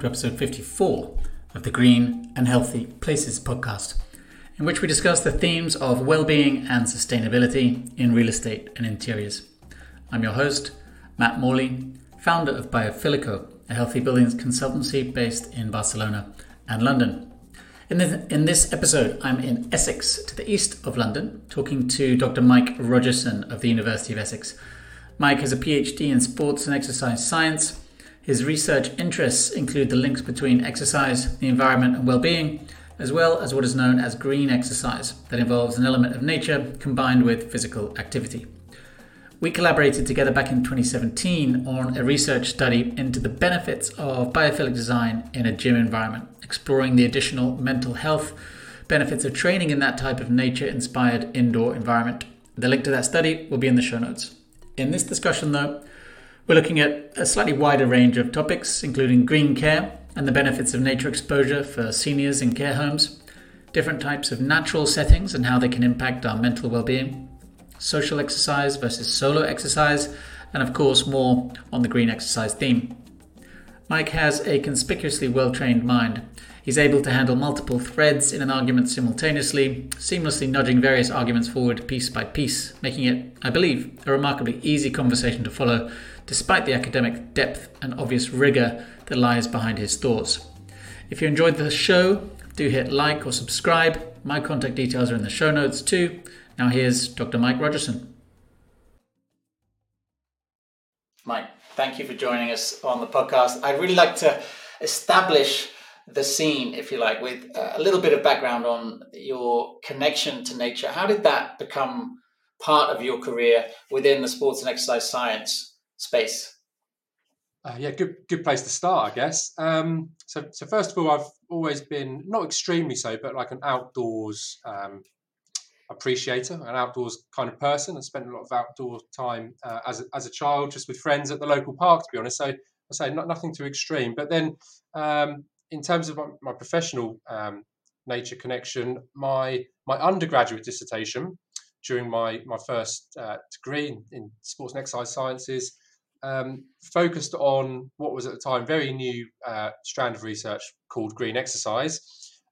to episode 54 of the Green and Healthy Places podcast, in which we discuss the themes of well-being and sustainability in real estate and interiors. I'm your host, Matt Morley, founder of Biofilico, a healthy buildings consultancy based in Barcelona and London. In this, in this episode, I'm in Essex, to the east of London, talking to Dr. Mike Rogerson of the University of Essex. Mike has a PhD in sports and exercise science his research interests include the links between exercise, the environment, and well being, as well as what is known as green exercise, that involves an element of nature combined with physical activity. We collaborated together back in 2017 on a research study into the benefits of biophilic design in a gym environment, exploring the additional mental health benefits of training in that type of nature inspired indoor environment. The link to that study will be in the show notes. In this discussion, though, we're looking at a slightly wider range of topics, including green care and the benefits of nature exposure for seniors in care homes, different types of natural settings and how they can impact our mental well being, social exercise versus solo exercise, and of course, more on the green exercise theme. Mike has a conspicuously well trained mind. He's able to handle multiple threads in an argument simultaneously, seamlessly nudging various arguments forward piece by piece, making it, I believe, a remarkably easy conversation to follow despite the academic depth and obvious rigour that lies behind his thoughts. If you enjoyed the show, do hit like or subscribe. My contact details are in the show notes too. Now here's Dr. Mike Rogerson. Mike, thank you for joining us on the podcast. I'd really like to establish the scene, if you like, with uh, a little bit of background on your connection to nature. How did that become part of your career within the sports and exercise science space? Uh, yeah, good good place to start, I guess. Um, so, so first of all, I've always been not extremely so, but like an outdoors um, appreciator, an outdoors kind of person. I spent a lot of outdoor time uh, as a, as a child, just with friends at the local park. To be honest, so I say not nothing too extreme. But then, um, in terms of my, my professional um, nature connection, my my undergraduate dissertation during my my first uh, degree in, in sports and exercise sciences um, focused on what was at the time very new uh, strand of research called green exercise.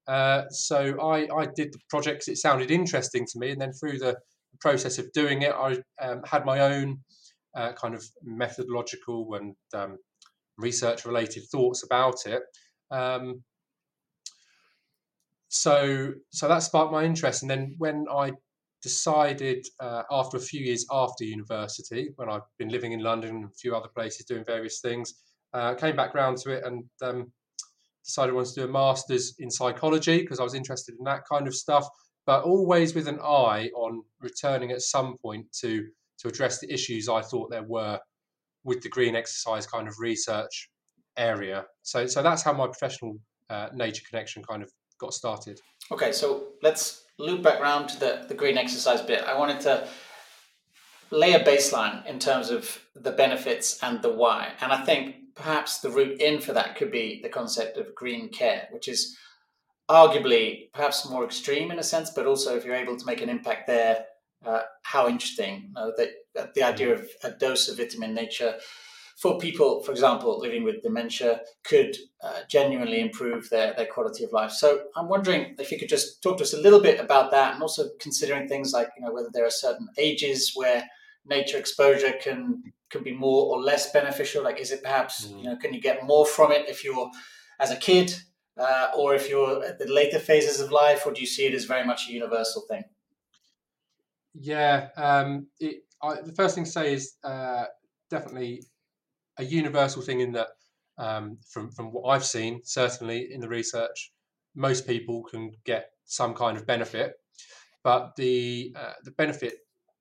Uh, so I, I did the project it sounded interesting to me, and then through the process of doing it, I um, had my own uh, kind of methodological and um, research-related thoughts about it. Um, so so that sparked my interest, and then when I decided uh, after a few years after university, when I've been living in London and a few other places doing various things, uh, came back round to it and um, decided I wanted to do a master's in psychology because I was interested in that kind of stuff, but always with an eye on returning at some point to to address the issues I thought there were with the green exercise kind of research area. So so that's how my professional uh, nature connection kind of got started. Okay, so let's loop back around to the, the green exercise bit. I wanted to lay a baseline in terms of the benefits and the why. And I think perhaps the route in for that could be the concept of green care, which is arguably perhaps more extreme in a sense, but also if you're able to make an impact there, uh, how interesting. Uh, that the idea of a dose of vitamin nature for people, for example, living with dementia could uh, genuinely improve their, their quality of life. So I'm wondering if you could just talk to us a little bit about that and also considering things like, you know, whether there are certain ages where nature exposure can can be more or less beneficial. Like, is it perhaps, mm. you know, can you get more from it if you're as a kid uh, or if you're at the later phases of life, or do you see it as very much a universal thing? Yeah, um, it, I, the first thing to say is uh, definitely a universal thing in that, um, from from what I've seen, certainly in the research, most people can get some kind of benefit, but the uh, the benefit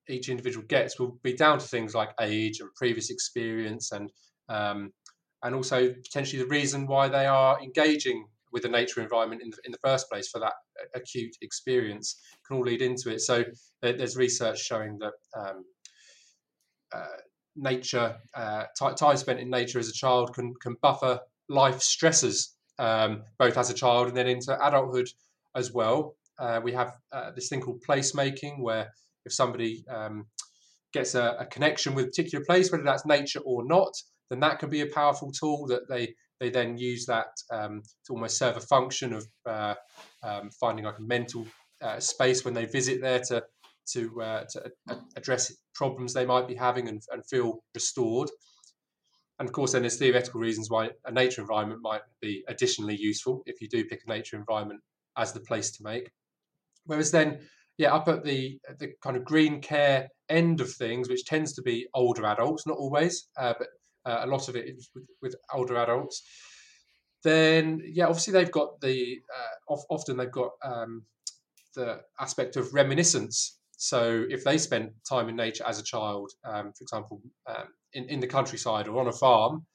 each individual gets will be down to things like age and previous experience and um, and also potentially the reason why they are engaging with the nature environment in the, in the first place for that acute experience can all lead into it. So there's research showing that um, uh, nature, uh, time spent in nature as a child can can buffer life stresses, um, both as a child and then into adulthood as well. Uh, we have uh, this thing called placemaking, where if somebody um, gets a, a, connection with a particular place, whether that's nature or not, then that can be a powerful tool that they they then use that um, to almost serve a function of uh, um, finding like a mental uh, space when they visit there to to uh, to address problems they might be having and, and feel restored. And of course, then there's theoretical reasons why a nature environment might be additionally useful if you do pick a nature environment as the place to make. Whereas then, yeah, up at the the kind of green care end of things, which tends to be older adults, not always, uh, but uh, a lot of it is with, with, older adults. Then, yeah, obviously they've got the uh, often they've got um, the aspect of reminiscence. So if they spent time in nature as a child, um, for example, um, in, in the countryside or on a farm,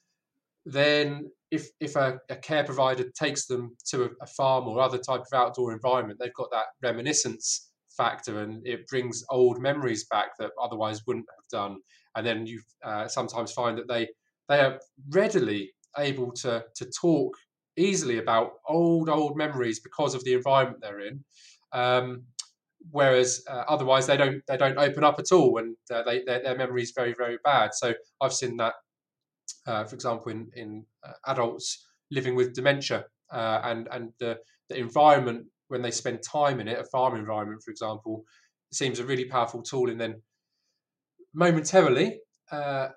then if if a, a care provider takes them to a, a, farm or other type of outdoor environment, they've got that reminiscence factor and it brings old memories back that otherwise wouldn't have done. And then you uh, sometimes find that they they are readily able to to talk easily about old old memories because of the environment they're in. Um, whereas uh, otherwise they don't they don't open up at all and uh, they their, their memory is very very bad. So i've seen that uh, for example in in uh, adults living with dementia uh, and and the, the environment when they spend time in it a farm environment for example seems a really powerful tool in then momentarily uh,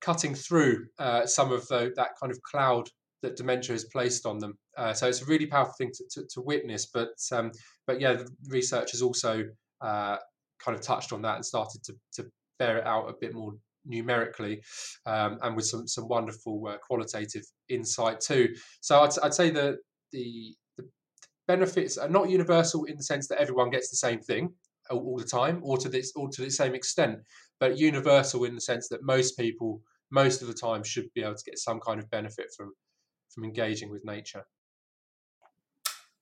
cutting through some of the, that kind of cloud that dementia has placed on them. Uh, so it's a really powerful thing to, to, to witness. But um, but yeah, research has also uh, kind of touched on that and started to, to bear it out a bit more numerically um, and with some some wonderful uh, qualitative insight too. So I'd, I'd say that the, the benefits are not universal in the sense that everyone gets the same thing all, all the time or to this or to the same extent, but universal in the sense that most people most of the time should be able to get some kind of benefit from from engaging with nature.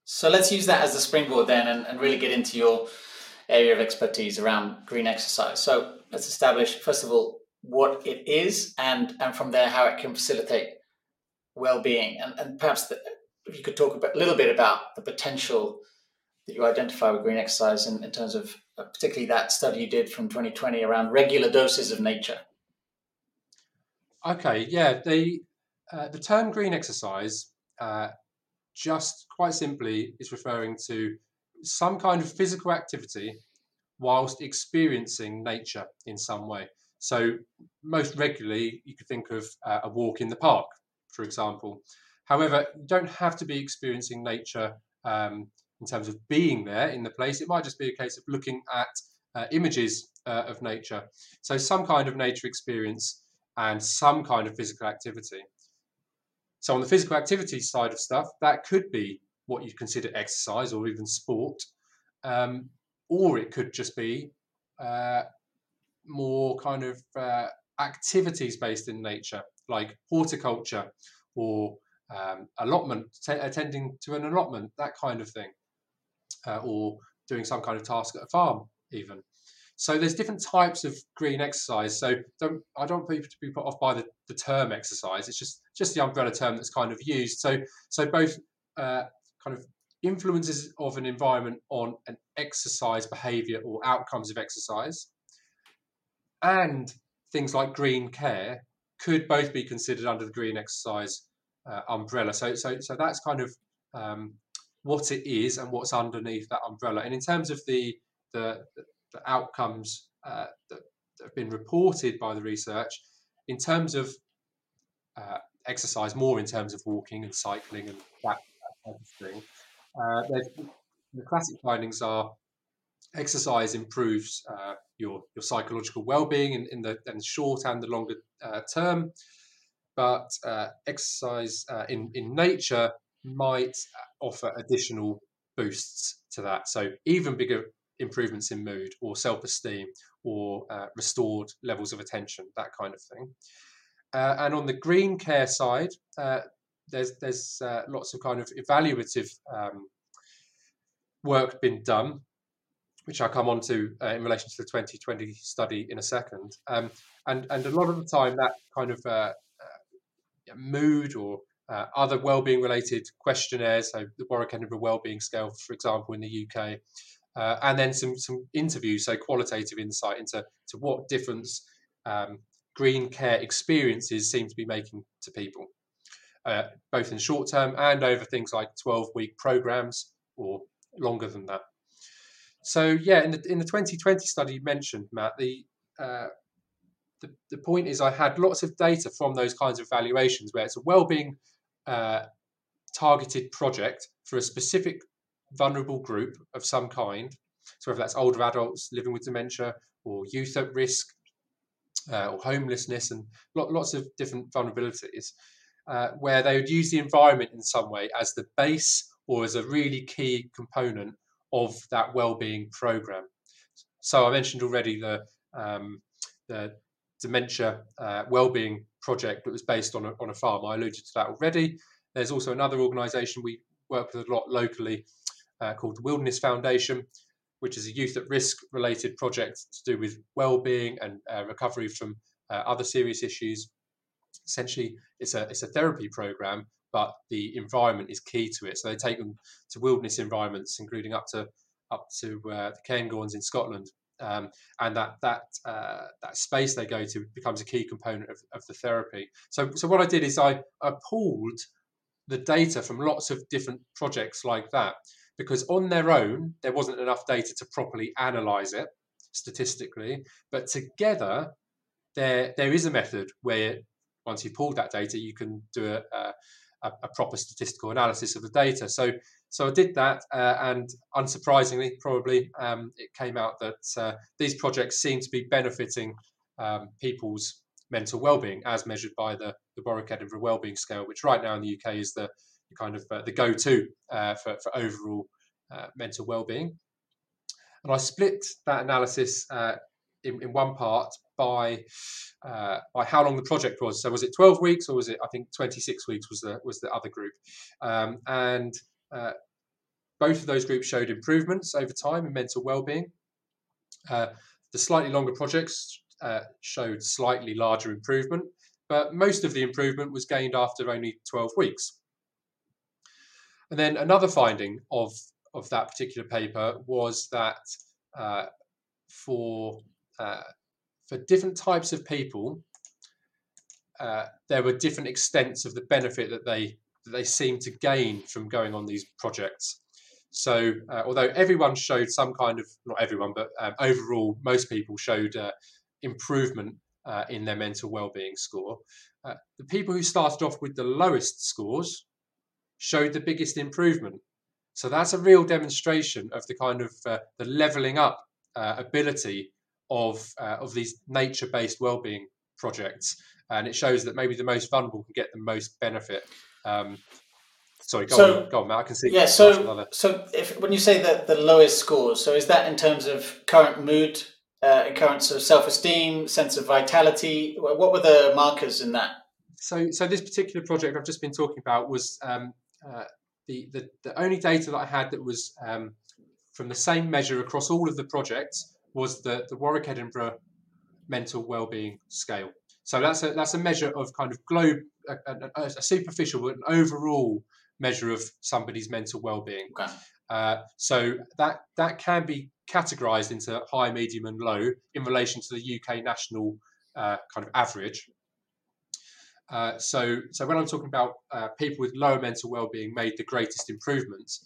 So let's use that as the springboard then and, and really get into your area of expertise around green exercise. So let's establish, first of all, what it is and, and from there how it can facilitate well-being. And, and perhaps the, if you could talk a, a little bit about the potential that you identify with green exercise in, in terms of uh, particularly that study you did from 2020 around regular doses of nature. Okay, yeah, the uh, the term green exercise uh, just quite simply is referring to some kind of physical activity whilst experiencing nature in some way. So, most regularly, you could think of uh, a walk in the park, for example. However, you don't have to be experiencing nature um, in terms of being there in the place. It might just be a case of looking at uh, images uh, of nature. So, some kind of nature experience and some kind of physical activity. So on the physical activity side of stuff, that could be what you'd consider exercise or even sport, um, or it could just be uh, more kind of uh, activities based in nature, like horticulture or um, allotment, t- attending to an allotment, that kind of thing, uh, or doing some kind of task at a farm, even. So there's different types of green exercise. So don't, I don't want people to be put off by the, the term exercise. It's just just the umbrella term that's kind of used. So so both uh, kind of influences of an environment on an exercise behavior or outcomes of exercise, and things like green care could both be considered under the green exercise uh, umbrella. So so so that's kind of um, what it is and what's underneath that umbrella. And in terms of the the the outcomes uh, that, that, have been reported by the research in terms of uh, exercise, more in terms of walking and cycling and that, that type of thing. Uh, the classic findings are exercise improves uh, your your psychological well-being in, in the, in the short and the longer uh, term, but uh, exercise in in nature might offer additional boosts to that. So even bigger improvements in mood or self esteem or uh, restored levels of attention, that kind of thing. Uh, and on the green care side, uh, there's there's uh, lots of kind of evaluative um, work been done, which I'll come on to uh, in relation to the 2020 study in a second. Um, and and a lot of the time, that kind of uh, mood or uh, other well-being related questionnaires, so the Warwick Edinburgh Wellbeing Scale, for example, in the UK, uh, and then some some interviews, so qualitative insight into to what difference um, green care experiences seem to be making to people. uh, both in short term and over things like 12 week programs or longer than that. So yeah, in the in the 2020 study you mentioned, Matt, the uh, the, the point is I had lots of data from those kinds of evaluations where it's a well-being uh, targeted project for a specific vulnerable group of some kind. So whether that's older adults living with dementia or youth at risk uh, or homelessness and lots of different vulnerabilities, uh, where they would use the environment in some way as the base or as a really key component of that well-being program. So I mentioned already the um, the dementia uh, well-being project that was based on a, on a farm. I alluded to that already. There's also another organisation we work with a lot locally uh, called the Wilderness Foundation, which is a youth at risk related project to do with well-being and uh, recovery from uh, other serious issues. Essentially, it's a it's a therapy program, but the environment is key to it. So they take them to wilderness environments, including up to up to uh, the Cairngorms in Scotland, um, and that that uh, that space they go to becomes a key component of, of the therapy. So so what I did is I, I pulled the data from lots of different projects like that because on their own there wasn't enough data to properly analyze it statistically, but together there there is a method where once you've pulled that data you can do a, a, a proper statistical analysis of the data. So so I did that, uh, and unsurprisingly, probably um, it came out that uh, these projects seem to be benefiting um, people's mental well-being as measured by the, the Warwick Edinburgh Wellbeing Scale, which right now in the UK is the, the kind of uh, the go-to uh, for, for overall uh, mental well-being. And I split that analysis in, in one part by uh, by how long the project was. So was it 12 weeks or was it I think 26 weeks was the was the other group, um, and uh, both of those groups showed improvements over time in mental well-being. Uh, the slightly longer projects showed slightly larger improvement, but most of the improvement was gained after only 12 weeks. And then another finding of, of that particular paper was that uh, for, uh, for different types of people, uh, there were different extents of the benefit that they that they seem to gain from going on these projects. So, uh, although everyone showed some kind of, not everyone, but um, overall, most people showed uh, improvement uh, in their mental well-being score. The people who started off with the lowest scores showed the biggest improvement. So that's a real demonstration of the kind of uh, the leveling up uh, ability of of these nature-based well-being projects, and it shows that maybe the most vulnerable can get the most benefit um, sorry, go so, on, go on, Matt. I can see. Yeah. So, so if when you say that the lowest scores, so is that in terms of current mood, uh, current sort of self-esteem, sense of vitality? What were the markers in that? So, so this particular project I've just been talking about was um, uh, the, the the only data that I had that was um, from the same measure across all of the projects was the the Warwick Edinburgh mental well-being scale. So that's a that's a measure of kind of globe a, a, a superficial but an overall measure of somebody's mental well-being. Okay. Uh, so that that can be categorized into high, medium, and low in relation to the UK national uh, kind of average. Uh, so, so when I'm talking about uh, people with lower mental well-being made the greatest improvements,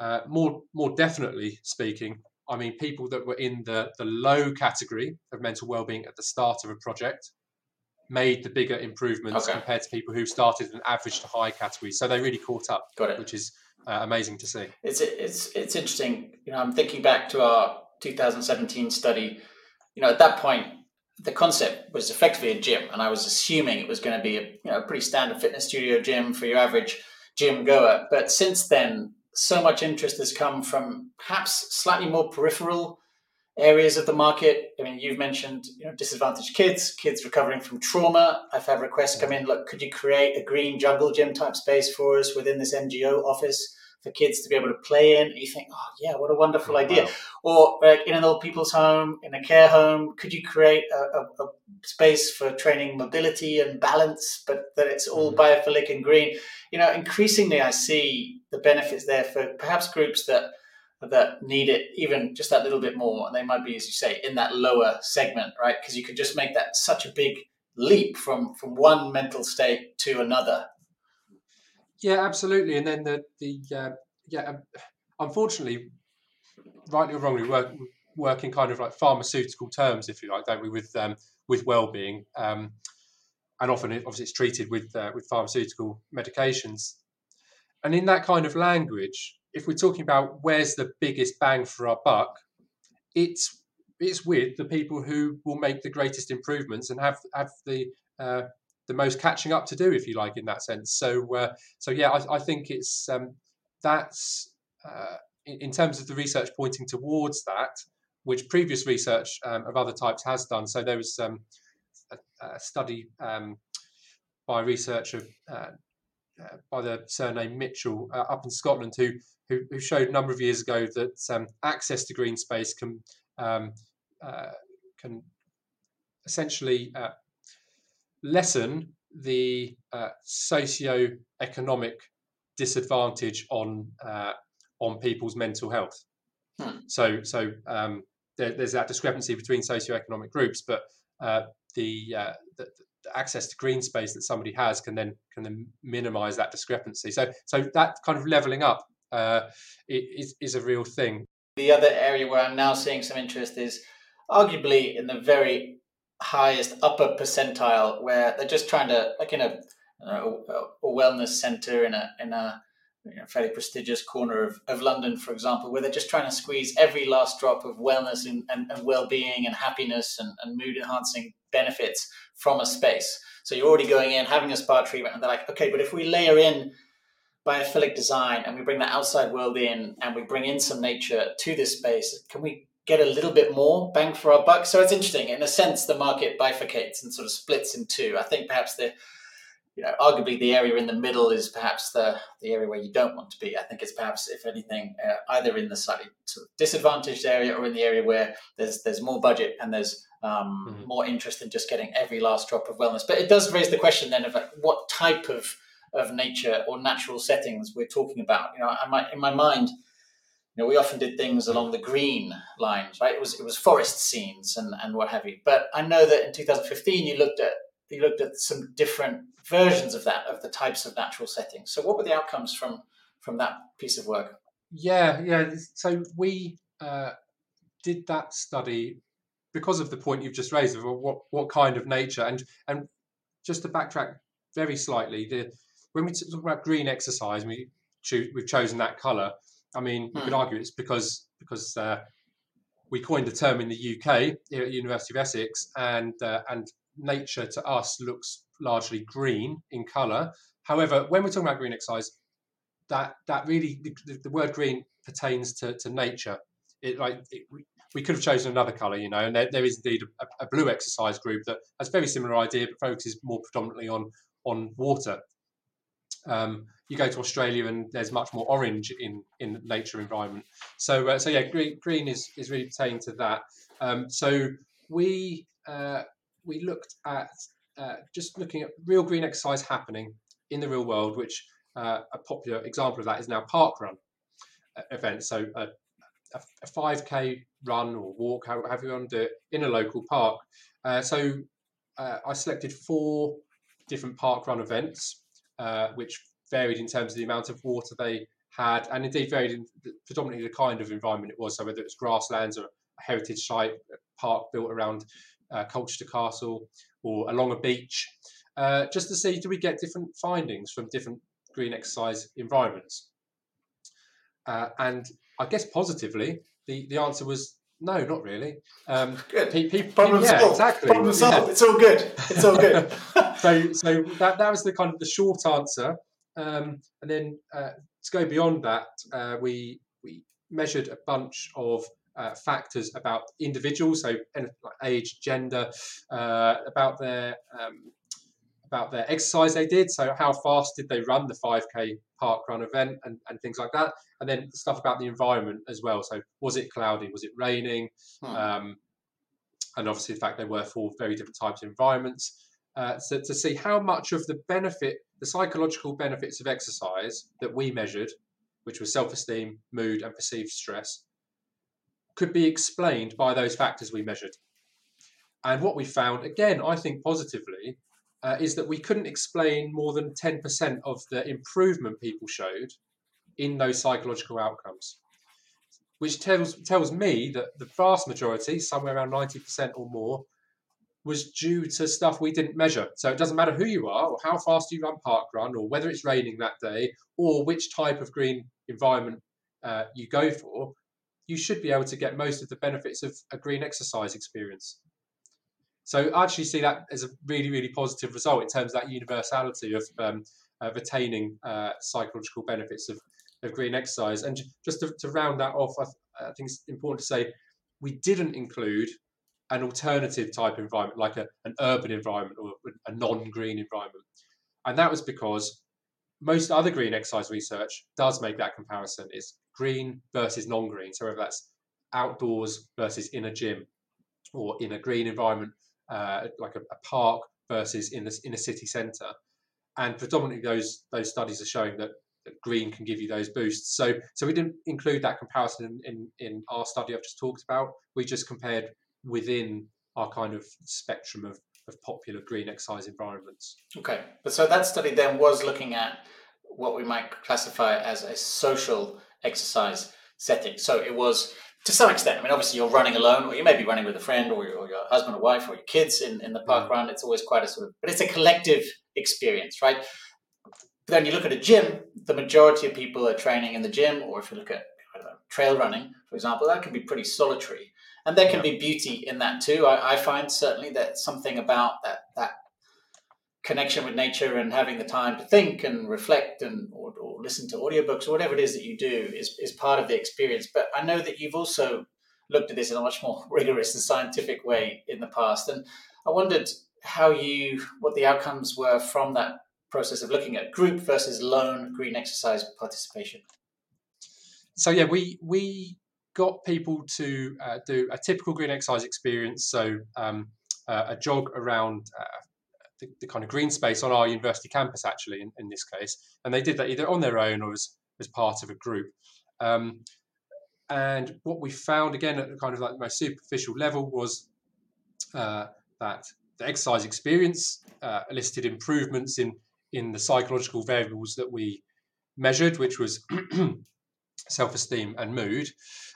uh, more more definitely speaking, I mean people that were in the the low category of mental well-being at the start of a project, made the bigger improvements okay. compared to people who started in average to high categories. So they really caught up, Got it. which is uh, amazing to see. It's it's it's interesting. You know, I'm thinking back to our 2017 study. You know, at that point, the concept was effectively a gym, and I was assuming it was going to be a you know pretty standard fitness studio gym for your average gym goer. But since then, so much interest has come from perhaps slightly more peripheral areas of the market. I mean, you've mentioned you know, disadvantaged kids, kids recovering from trauma. I've had requests come in. Look, could you create a green jungle gym type space for us within this NGO office for kids to be able to play in? You think, oh yeah, what a wonderful idea. Wow. Or uh, in an old people's home, in a care home, could you create a, a, a space for training mobility and balance, but that it's all mm-hmm. biophilic and green? You know, increasingly I see the benefits there for perhaps groups that that need it even just that little bit more. And they might be, as you say, in that lower segment, right? Because you could just make that such a big leap from from one mental state to another. Yeah, absolutely. And then the the uh, yeah, um, unfortunately, rightly or wrongly, work work in kind of like pharmaceutical terms, if you like, don't we? With um, with well-being, um, and often it, obviously it's treated with uh, with pharmaceutical medications. And in that kind of language, if we're talking about where's the biggest bang for our buck, it's it's with the people who will make the greatest improvements and have have the uh, the most catching up to do, if you like, in that sense. So uh, so yeah, I, I think it's um, that's uh, in, in, terms of the research pointing towards that, which previous research um, of other types has done. So there was um, a, a, study um, by a researcher uh, uh, by the surname Mitchell uh, up in Scotland who, who, who showed a number of years ago that um, access to green space can um, uh, can essentially lessen the uh, socio-economic disadvantage on uh, on people's mental health. Hmm. So so um, there, there's that discrepancy between socio-economic groups, but uh, the, uh, the, the, access to green space that somebody has can then can then minimise that discrepancy. So so that kind of levelling up uh, is is a real thing. The other area where I'm now seeing some interest is arguably in the very highest upper percentile, where they're just trying to like in a a, a wellness center in a in a you know, fairly prestigious corner of, of London, for example, where they're just trying to squeeze every last drop of wellness and, and, and well-being and happiness and, and mood enhancing benefits from a space. So you're already going in, having a spa treatment, and they're like, okay, but if we layer in biophilic design and we bring the outside world in and we bring in some nature to this space, can we get a little bit more bang for our buck? So it's interesting. In a sense, the market bifurcates and sort of splits in two. I think perhaps the you know, arguably the area in the middle is perhaps the, the area where you don't want to be. I think it's perhaps, if anything, uh, either in the slightly sort of disadvantaged area or in the area where there's there's more budget and there's um, mm-hmm. more interest in just getting every last drop of wellness. But it does raise the question then of like, what type of of nature or natural settings we're talking about. You know, I might, in my mind, you know, we often did things along the green lines, right? It was it was forest scenes and, and what have you. But I know that in 2015 you looked at you looked at some different versions of that of the types of natural settings. So what were the outcomes from from that piece of work? Yeah, yeah. So we uh, did that study because of the point you've just raised of what what kind of nature and and just to backtrack very slightly, the when we talk about green exercise, we choose, we've chosen that colour. I mean, you could hmm. argue it's because because uh, we coined the term in the UK here at University of Essex, and uh, and nature to us looks largely green in colour. However, when we're talking about green exercise, that that really the, the word green pertains to, to nature. It like it, we, we could have chosen another colour, you know, and there, there is indeed a, a, blue exercise group that has a very similar idea, but focuses more predominantly on on water. Um, you go to Australia and there's much more orange in in nature environment. So uh, so yeah, green, green is is really pertaining to that. Um, so we uh, we looked at uh, just looking at real green exercise happening in the real world, which uh, a popular example of that is now park run uh, events. So a, a 5k run or walk, however you want to do it, in a local park. Uh, so uh, I selected four different park run events, uh, which varied in terms of the amount of water they had, and indeed varied in predominantly the kind of environment it was. So whether it's grasslands or a heritage site, a park built around uh, Colchester Castle or along a beach, uh, just to see do we get different findings from different green exercise environments. Uh, and I guess positively, the, the answer was no, not really. Um, good. Pe- pe- Problem yeah, solved. Exactly. Problem solved. Yeah. It's all good. It's all good. so, so that, that was the kind of the short answer. Um, and then uh, to go beyond that, uh, we we measured a bunch of uh, factors about individuals, so age, gender, uh, about their um, about their exercise they did. So how fast did they run the 5k park run event and, and things like that. And then stuff about the environment as well. So was it cloudy? Was it raining? Hmm. Um, and obviously the fact they were for very different types of environments. Uh, so to see how much of the benefit, the psychological benefits of exercise that we measured, which was self-esteem, mood, and perceived stress, could be explained by those factors we measured. And what we found, again, I think positively, uh, is that we couldn't explain more than 10% of the improvement people showed in those psychological outcomes, which tells tells me that the vast majority, somewhere around 90% or more, was due to stuff we didn't measure. So it doesn't matter who you are, or how fast you run park run, or whether it's raining that day, or which type of green environment uh, you go for, you should be able to get most of the benefits of a green exercise experience. So I actually see that as a really, really positive result in terms of that universality of, um, attaining uh, psychological benefits of, of green exercise. And just to, to round that off, I, I think it's important to say we didn't include an alternative type environment, like a, an urban environment or a non-green environment. And that was because most other green exercise research does make that comparison. It's green versus non-green. So whether that's outdoors versus in a gym or in a green environment uh, like a, a, park versus in the in a city centre. And predominantly those those studies are showing that, that, green can give you those boosts. So so we didn't include that comparison in, in, in our study I've just talked about. We just compared within our kind of spectrum of, of popular green exercise environments. Okay, but so that study then was looking at what we might classify as a social exercise setting. So it was to some extent. I mean, obviously, you're running alone, or you may be running with a friend, or your, or your husband or wife, or your kids in, in the mm. park run. It's always quite a sort of, but it's a collective experience, right? But then you look at a gym, the majority of people are training in the gym, or if you look at know, trail running, for example, that can be pretty solitary. And there can yeah. be beauty in that too. I, I find certainly that something about that that connection with nature and having the time to think and reflect and or, or, listen to audiobooks or whatever it is that you do is, is part of the experience but i know that you've also looked at this in a much more rigorous and scientific way in the past and i wondered how you what the outcomes were from that process of looking at group versus lone green exercise participation so yeah we we got people to uh, do a typical green exercise experience so um, uh, a jog around uh, the, the, kind of green space on our university campus, actually, in, in, this case. And they did that either on their own or as, as part of a group. Um, and what we found, again, at the kind of like most superficial level, was uh, that the exercise experience uh, elicited improvements in, in the psychological variables that we measured, which was self esteem and mood.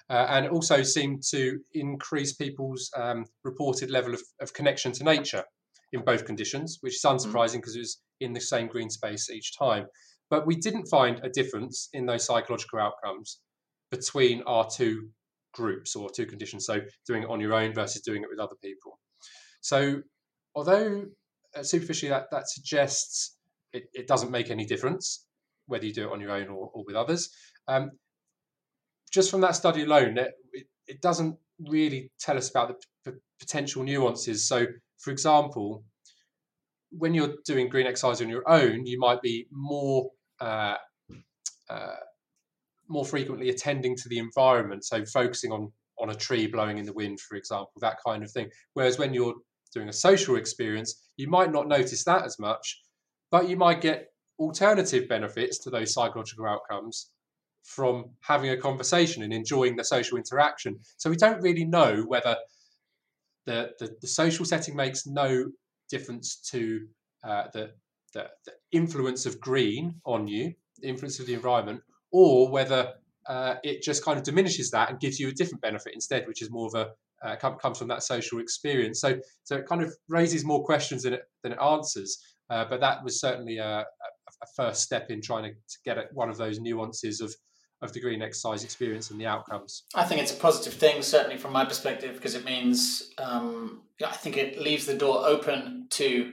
Uh, and also seemed to increase people's um, reported level of, of connection to nature in both conditions, which is mm-hmm. unsurprising because mm. it was in the same green space each time. But we didn't find a difference in those psychological outcomes between our two groups or two conditions. So doing it on your own versus doing it with other people. So although uh, superficially that, that suggests it, it, doesn't make any difference whether you do it on your own or, or with others, um, just from that study alone, it, it, doesn't really tell us about the p- potential nuances. So for example, when you're doing green exercise on your own, you might be more uh, uh, more frequently attending to the environment, so focusing on on a tree blowing in the wind, for example, that kind of thing. Whereas when you're doing a social experience, you might not notice that as much, but you might get alternative benefits to those psychological outcomes from having a conversation and enjoying the social interaction. So we don't really know whether the, the, the social setting makes no difference to uh, the, the, the, influence of green on you, the influence of the environment, or whether uh, it just kind of diminishes that and gives you a different benefit instead, which is more of a uh, come, comes from that social experience. So, so it kind of raises more questions than it than it answers. Uh, but that was certainly a, a, first step in trying to, to get at one of those nuances of of the green exercise experience and the outcomes? I think it's a positive thing, certainly from my perspective, because it means um, I think it leaves the door open to,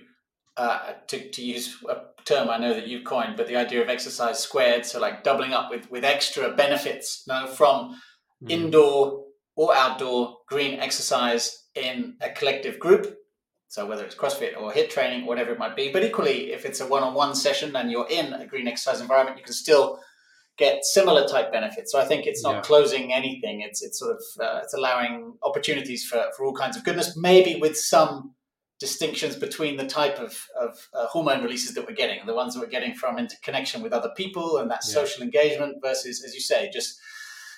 uh, to to use a term I know that you've coined, but the idea of exercise squared, so like doubling up with with extra benefits, you know, from mm. indoor or outdoor green exercise in a collective group. So whether it's CrossFit or HIIT training, whatever it might be, but equally, if it's a one-on-one session and you're in a green exercise environment, you can still get similar type benefits. So I think it's not yeah. closing anything. It's it's sort of uh, it's allowing opportunities for, for all kinds of goodness, maybe with some distinctions between the type of, of uh, hormone releases that we're getting, the ones that we're getting from interconnection with other people and that yeah. social engagement versus, as you say, just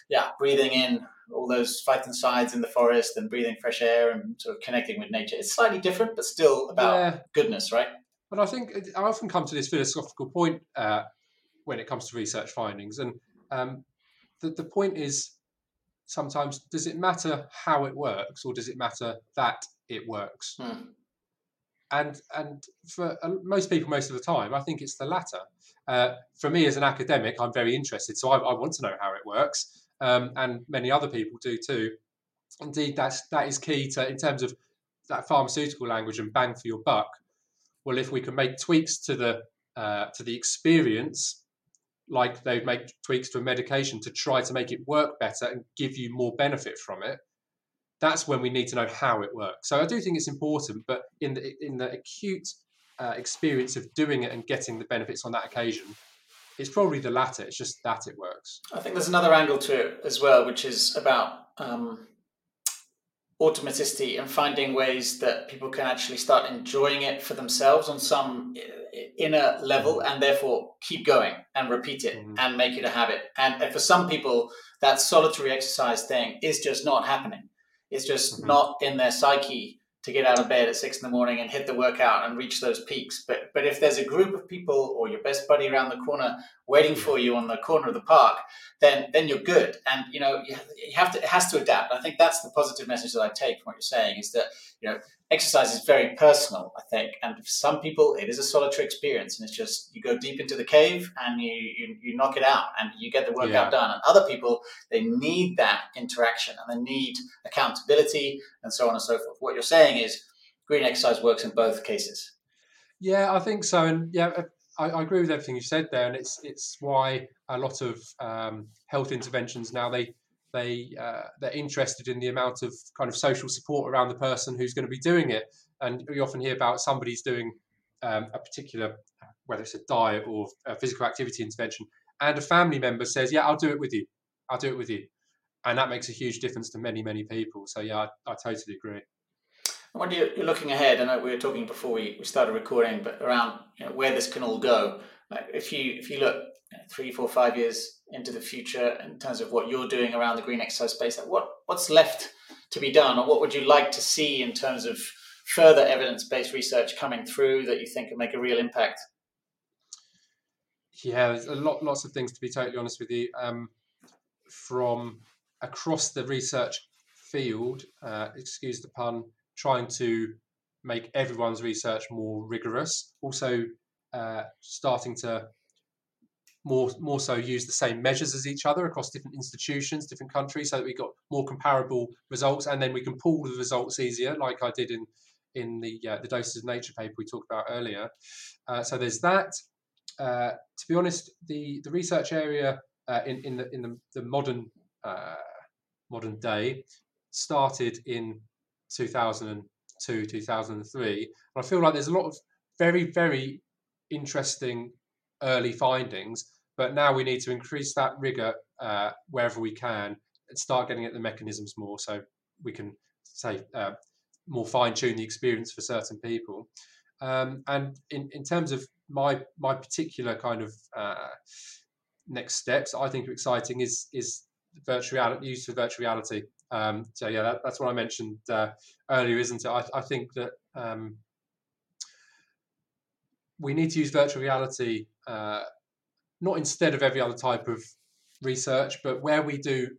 yeah, breathing in all those phytoncides in the forest and breathing fresh air and sort of connecting with nature. It's slightly different, but still about yeah. goodness, right? But I think I often come to this philosophical point uh, when it comes to research findings, and um, the, the point is sometimes does it matter how it works or does it matter that it works? Hmm. And and for uh, most people, most of the time, I think it's the latter. Uh, for me as an academic, I'm very interested, so I, I want to know how it works, um, and many other people do too. Indeed, that's that is key to in terms of that pharmaceutical language and bang for your buck. Well, if we can make tweaks to the uh, to the experience like they would make tweaks to a medication to try to make it work better and give you more benefit from it that's when we need to know how it works. So i do think it's important but in the in the acute uh, experience of doing it and getting the benefits on that occasion it's probably the latter. It's just that it works. I think there's another angle to it as well which is about um, automaticity and finding ways that people can actually start enjoying it for themselves on some inner level and therefore keep going and repeat it mm-hmm. and make it a habit. And, for some people, that solitary exercise thing is just not happening. It's just mm-hmm. not in their psyche to get out of bed at six in the morning and hit the workout and reach those peaks. But but if there's a group of people or your best buddy around the corner waiting for you on the corner of the park, then then you're good. And you know you have to it has to adapt. I think that's the positive message that I take from what you're saying is that you know exercise is very personal, I think. And for some people, it is a solitary experience, and it's just you go deep into the cave and you you, you knock it out and you get the workout yeah. done. And other people, they need that interaction and they need accountability and so on and so forth. What you're saying is green exercise works in both cases. Yeah, I think so, and yeah. I, I agree with everything you said there, and it's it's why a lot of um, health interventions now they they uh, they're interested in the amount of kind of social support around the person who's going to be doing it. And we often hear about somebody's doing um, a particular, whether it's a diet or a physical activity intervention, and a family member says, "Yeah, I'll do it with you. I'll do it with you," and that makes a huge difference to many many people. So yeah, I, I totally agree. When you're, looking ahead, I know we were talking before we, we started recording, but around you know, where this can all go. Like if you if you look three, four, five years into the future in terms of what you're doing around the green exercise space? What what's left to be done, or what would you like to see in terms of further evidence-based research coming through that you think can make a real impact? Yeah, there's a lot, lots of things to be totally honest with you. Um, from across the research field, uh, excuse the pun, trying to make everyone's research more rigorous. Also, uh, starting to more more so use the same measures as each other across different institutions, different countries, so that we got more comparable results, and then we can pull the results easier, like I did in in the uh, the doses of nature paper we talked about earlier. Uh, so there's that. Uh, to be honest, the the research area uh, in in the in the, the modern uh, modern day started in 2002 2003 and i feel like there's a lot of very very interesting early findings but now we need to increase that rigor uh, wherever we can and start getting at the mechanisms more so we can say uh, more fine tune the experience for certain people. Um, and in, in terms of my my particular kind of uh, next steps, I think are exciting is is virtual reality use for virtual reality. Um, so yeah, that, that's what I mentioned uh, earlier, isn't it? I, I think that um, we need to use virtual reality uh, not instead of every other type of research, but where we do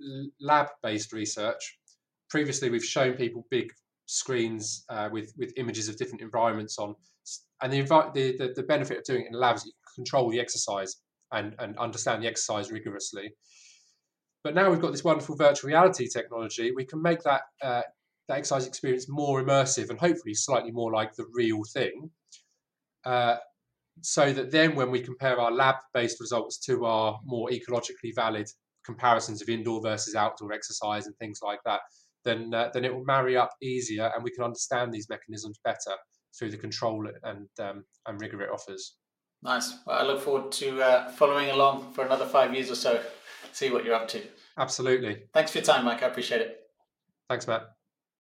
lab based research. Previously, we've shown people big screens uh, with, with images of different environments on. And the, the, the, benefit of doing it in labs, you control the exercise and, and understand the exercise rigorously. But now we've got this wonderful virtual reality technology, we can make that, uh, that exercise experience more immersive and hopefully slightly more like the real thing. Uh, so that then when we compare our lab-based results to our more ecologically valid comparisons of indoor versus outdoor exercise and things like that, then uh, then it will marry up easier, and we can understand these mechanisms better through the control and um, and rigor it offers. Nice. Well, I look forward to uh, following along for another five years or so. See what you're up to. Absolutely. Thanks for your time, Mike. I appreciate it. Thanks, Matt.